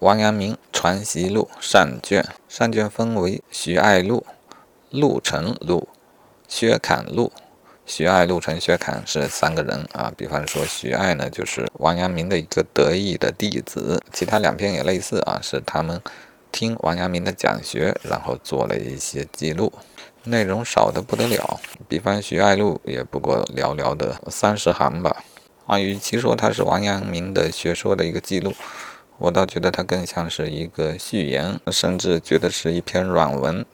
王阳明传习录上卷，上卷分为徐爱录、陆程录、薛侃录。徐爱、陆程、薛侃是三个人啊。比方说，徐爱呢，就是王阳明的一个得意的弟子。其他两篇也类似啊，是他们听王阳明的讲学，然后做了一些记录，内容少的不得了。比方徐爱录也不过寥寥的三十行吧。啊，与其说它是王阳明的学说的一个记录，我倒觉得它更像是一个序言，甚至觉得是一篇软文。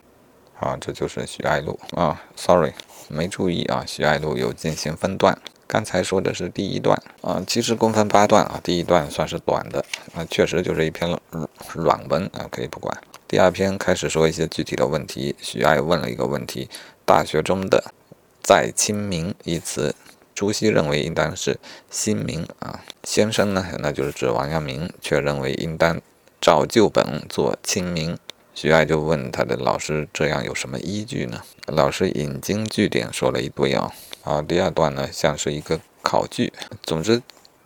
啊，这就是徐爱录啊，sorry，没注意啊，徐爱录有进行分段，刚才说的是第一段啊，其实共分八段啊，第一段算是短的啊，确实就是一篇软文啊，可以不管。第二篇开始说一些具体的问题，徐爱问了一个问题：大学中的“在清明”一词。朱熹认为应当是新民啊，先生呢，那就是指王阳明，却认为应当照旧本做清明。徐爱就问他的老师：“这样有什么依据呢？”老师引经据典说了一堆啊。啊，第二段呢，像是一个考据。总之，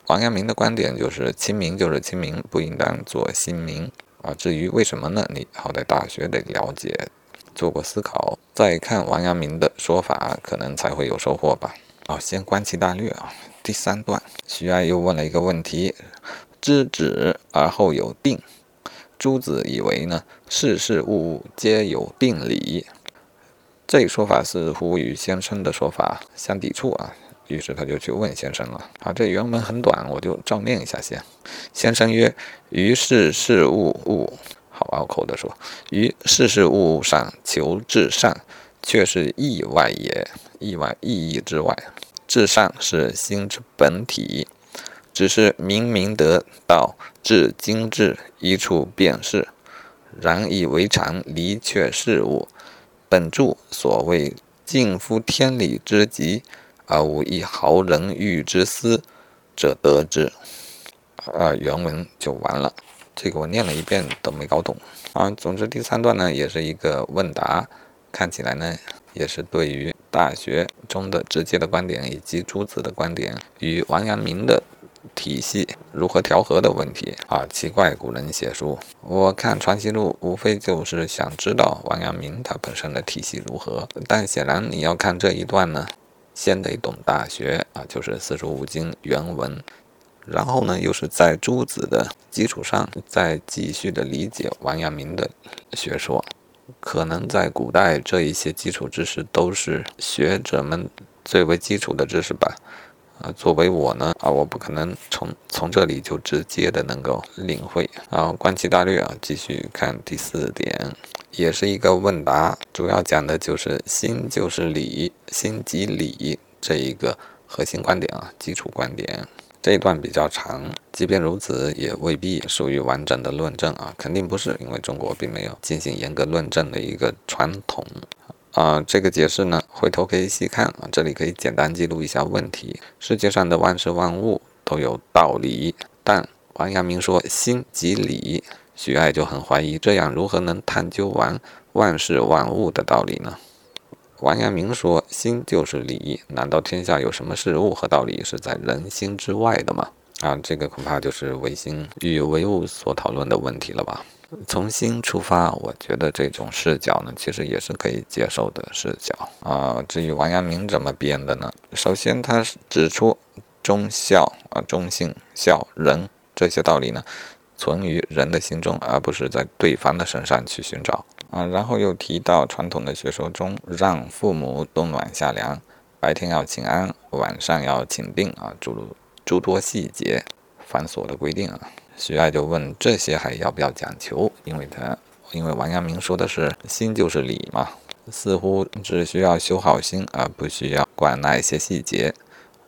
王阳明的观点就是清明就是清明，不应当做新民啊。至于为什么呢？你好歹大学得了解，做过思考，再看王阳明的说法，可能才会有收获吧。哦，先观其大略啊。第三段，徐爱又问了一个问题：知止而后有定，朱子以为呢，事事物物皆有定理。这说法似乎与先生的说法相抵触啊。于是他就去问先生了。啊，这原文很短，我就照念一下先。先生曰：于事事物物，好拗口的说，于事事物物上求至善。却是意外也，意外意义之外。至善是心之本体，只是明明得到至精致一处便是。然以为常离却事物，本著所谓尽乎天理之极，而无一毫人欲之私者得之。啊，原文就完了。这个我念了一遍都没搞懂。啊，总之第三段呢也是一个问答。看起来呢，也是对于大学中的直接的观点，以及朱子的观点与王阳明的体系如何调和的问题啊。奇怪，古人写书，我看《传习录》，无非就是想知道王阳明他本身的体系如何。但显然你要看这一段呢，先得懂大学啊，就是四书五经原文，然后呢，又是在朱子的基础上再继续的理解王阳明的学说。可能在古代，这一些基础知识都是学者们最为基础的知识吧。啊，作为我呢，啊，我不可能从从这里就直接的能够领会。啊，观其大略啊，继续看第四点，也是一个问答，主要讲的就是心就是理，心即理这一个核心观点啊，基础观点。这一段比较长，即便如此，也未必属于完整的论证啊，肯定不是，因为中国并没有进行严格论证的一个传统啊。这个解释呢，回头可以细看啊，这里可以简单记录一下问题：世界上的万事万物都有道理，但王阳明说心即理，徐爱就很怀疑，这样如何能探究完万事万物的道理呢？王阳明说：“心就是理，难道天下有什么事物和道理是在人心之外的吗？”啊，这个恐怕就是唯心与唯物所讨论的问题了吧？从心出发，我觉得这种视角呢，其实也是可以接受的视角啊。至于王阳明怎么编的呢？首先，他指出忠孝啊、忠信孝仁这些道理呢，存于人的心中，而不是在对方的身上去寻找。啊，然后又提到传统的学说中，让父母冬暖夏凉，白天要请安，晚上要请病啊，诸如诸多细节繁琐的规定啊。徐爱就问这些还要不要讲求？因为他因为王阳明说的是心就是理嘛，似乎只需要修好心，而不需要管那一些细节。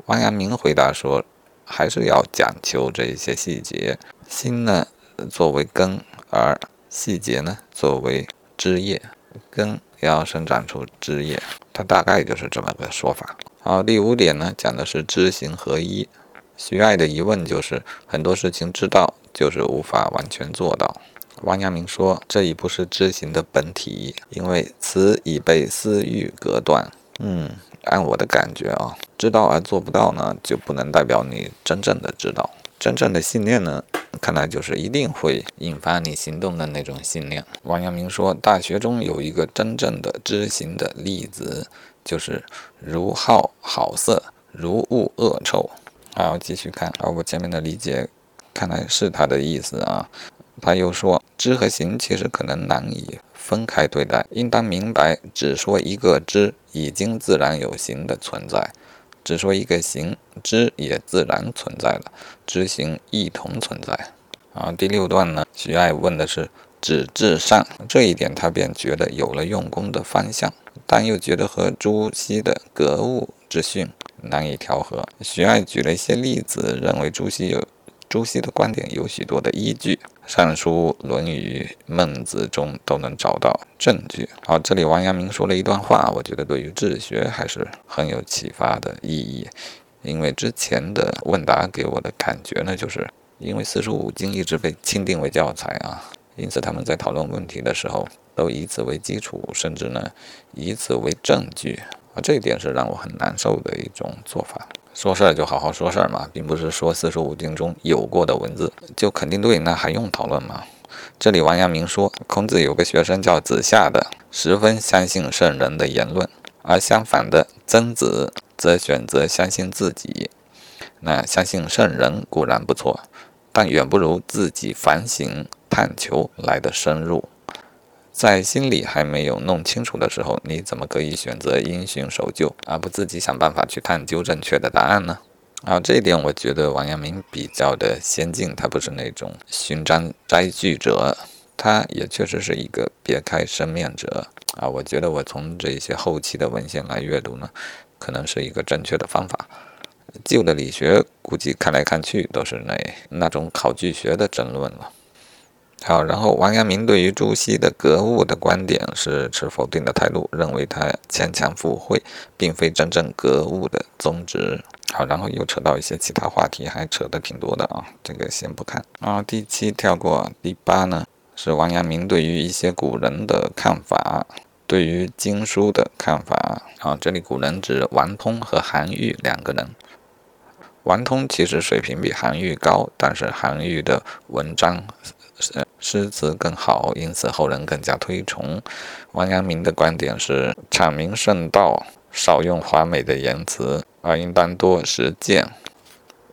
王阳明回答说，还是要讲求这一些细节。心呢，作为根，而细节呢，作为。枝叶根要生长出枝叶，它大概就是这么个说法。好，第五点呢，讲的是知行合一。徐爱的疑问就是，很多事情知道，就是无法完全做到。王阳明说，这已不是知行的本体，因为此已被私欲隔断。嗯，按我的感觉啊，知道而做不到呢，就不能代表你真正的知道。真正的信念呢，看来就是一定会引发你行动的那种信念。王阳明说，大学中有一个真正的知行的例子，就是如好好色，如恶恶臭。好，继续看啊，我前面的理解看来是他的意思啊。他又说，知和行其实可能难以分开对待，应当明白，只说一个知，已经自然有行的存在；只说一个行，知也自然存在了，知行一同存在。啊，第六段呢，徐爱问的是止至善这一点，他便觉得有了用功的方向，但又觉得和朱熹的格物之训难以调和。徐爱举了一些例子，认为朱熹有朱熹的观点有许多的依据。《尚书》《论语》《孟子》中都能找到证据。好，这里王阳明说了一段话，我觉得对于治学还是很有启发的意义。因为之前的问答给我的感觉呢，就是因为四书五经一直被钦定为教材啊，因此他们在讨论问题的时候都以此为基础，甚至呢以此为证据这一点是让我很难受的一种做法。说事儿就好好说事儿嘛，并不是说四书五经中有过的文字就肯定对，那还用讨论吗？这里王阳明说，孔子有个学生叫子夏的，十分相信圣人的言论，而相反的曾子则选择相信自己。那相信圣人固然不错，但远不如自己反省探求来的深入。在心里还没有弄清楚的时候，你怎么可以选择因循守旧，而不自己想办法去探究正确的答案呢？啊，这一点我觉得王阳明比较的先进，他不是那种寻章摘句者，他也确实是一个别开生面者啊。我觉得我从这些后期的文献来阅读呢，可能是一个正确的方法。旧的理学估计看来看去都是那那种考据学的争论了。好，然后王阳明对于朱熹的格物的观点是持否定的态度，认为他牵强附会，并非真正格物的宗旨。好，然后又扯到一些其他话题，还扯得挺多的啊，这个先不看。啊，第七跳过，第八呢是王阳明对于一些古人的看法，对于经书的看法。啊，这里古人指王通和韩愈两个人。王通其实水平比韩愈高，但是韩愈的文章。诗词更好，因此后人更加推崇。王阳明的观点是：阐明圣道，少用华美的言辞，而应当多实践。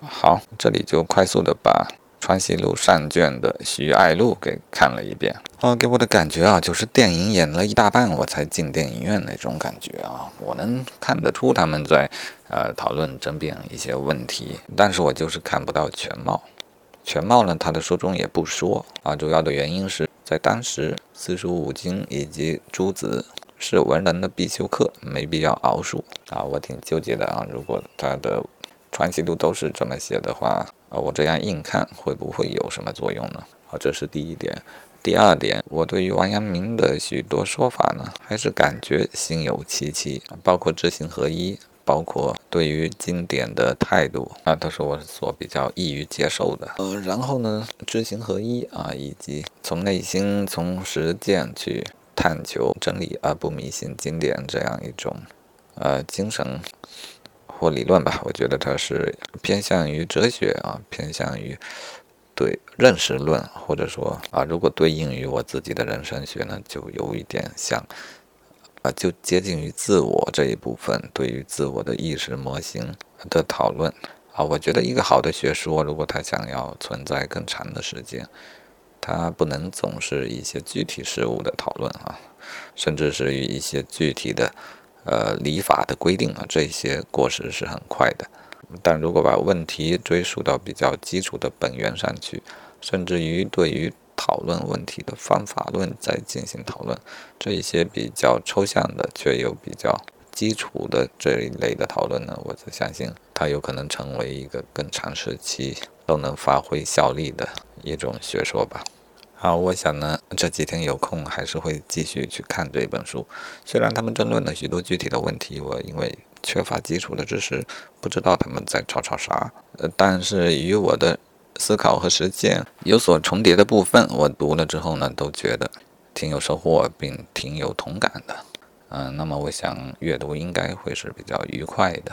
好，这里就快速的把《川西录》上卷的徐爱录给看了一遍。哦，给我的感觉啊，就是电影演了一大半，我才进电影院那种感觉啊。我能看得出他们在呃讨论争辩一些问题，但是我就是看不到全貌。全貌呢？他的书中也不说啊。主要的原因是在当时四书五经以及诸子是文人的必修课，没必要熬数啊。我挺纠结的啊。如果他的传奇录都是这么写的话，啊，我这样硬看会不会有什么作用呢？啊，这是第一点。第二点，我对于王阳明的许多说法呢，还是感觉心有戚戚，包括知行合一。包括对于经典的态度啊，都是我所比较易于接受的。呃，然后呢，知行合一啊，以及从内心、从实践去探求真理而不迷信经典这样一种呃精神或理论吧，我觉得它是偏向于哲学啊，偏向于对认识论，或者说啊，如果对应于我自己的人生学呢，就有一点像。啊，就接近于自我这一部分，对于自我的意识模型的讨论啊，我觉得一个好的学说，如果它想要存在更长的时间，它不能总是一些具体事物的讨论啊，甚至是与一些具体的呃礼法的规定啊，这些过时是很快的。但如果把问题追溯到比较基础的本源上去，甚至于对于讨论问题的方法论再进行讨论，这一些比较抽象的却又比较基础的这一类的讨论呢，我就相信它有可能成为一个更长时期都能发挥效力的一种学说吧。好，我想呢，这几天有空还是会继续去看这本书。虽然他们争论了许多具体的问题，我因为缺乏基础的知识，不知道他们在吵吵啥。呃，但是与我的。思考和实践有所重叠的部分，我读了之后呢，都觉得挺有收获，并挺有同感的。嗯，那么我想阅读应该会是比较愉快的。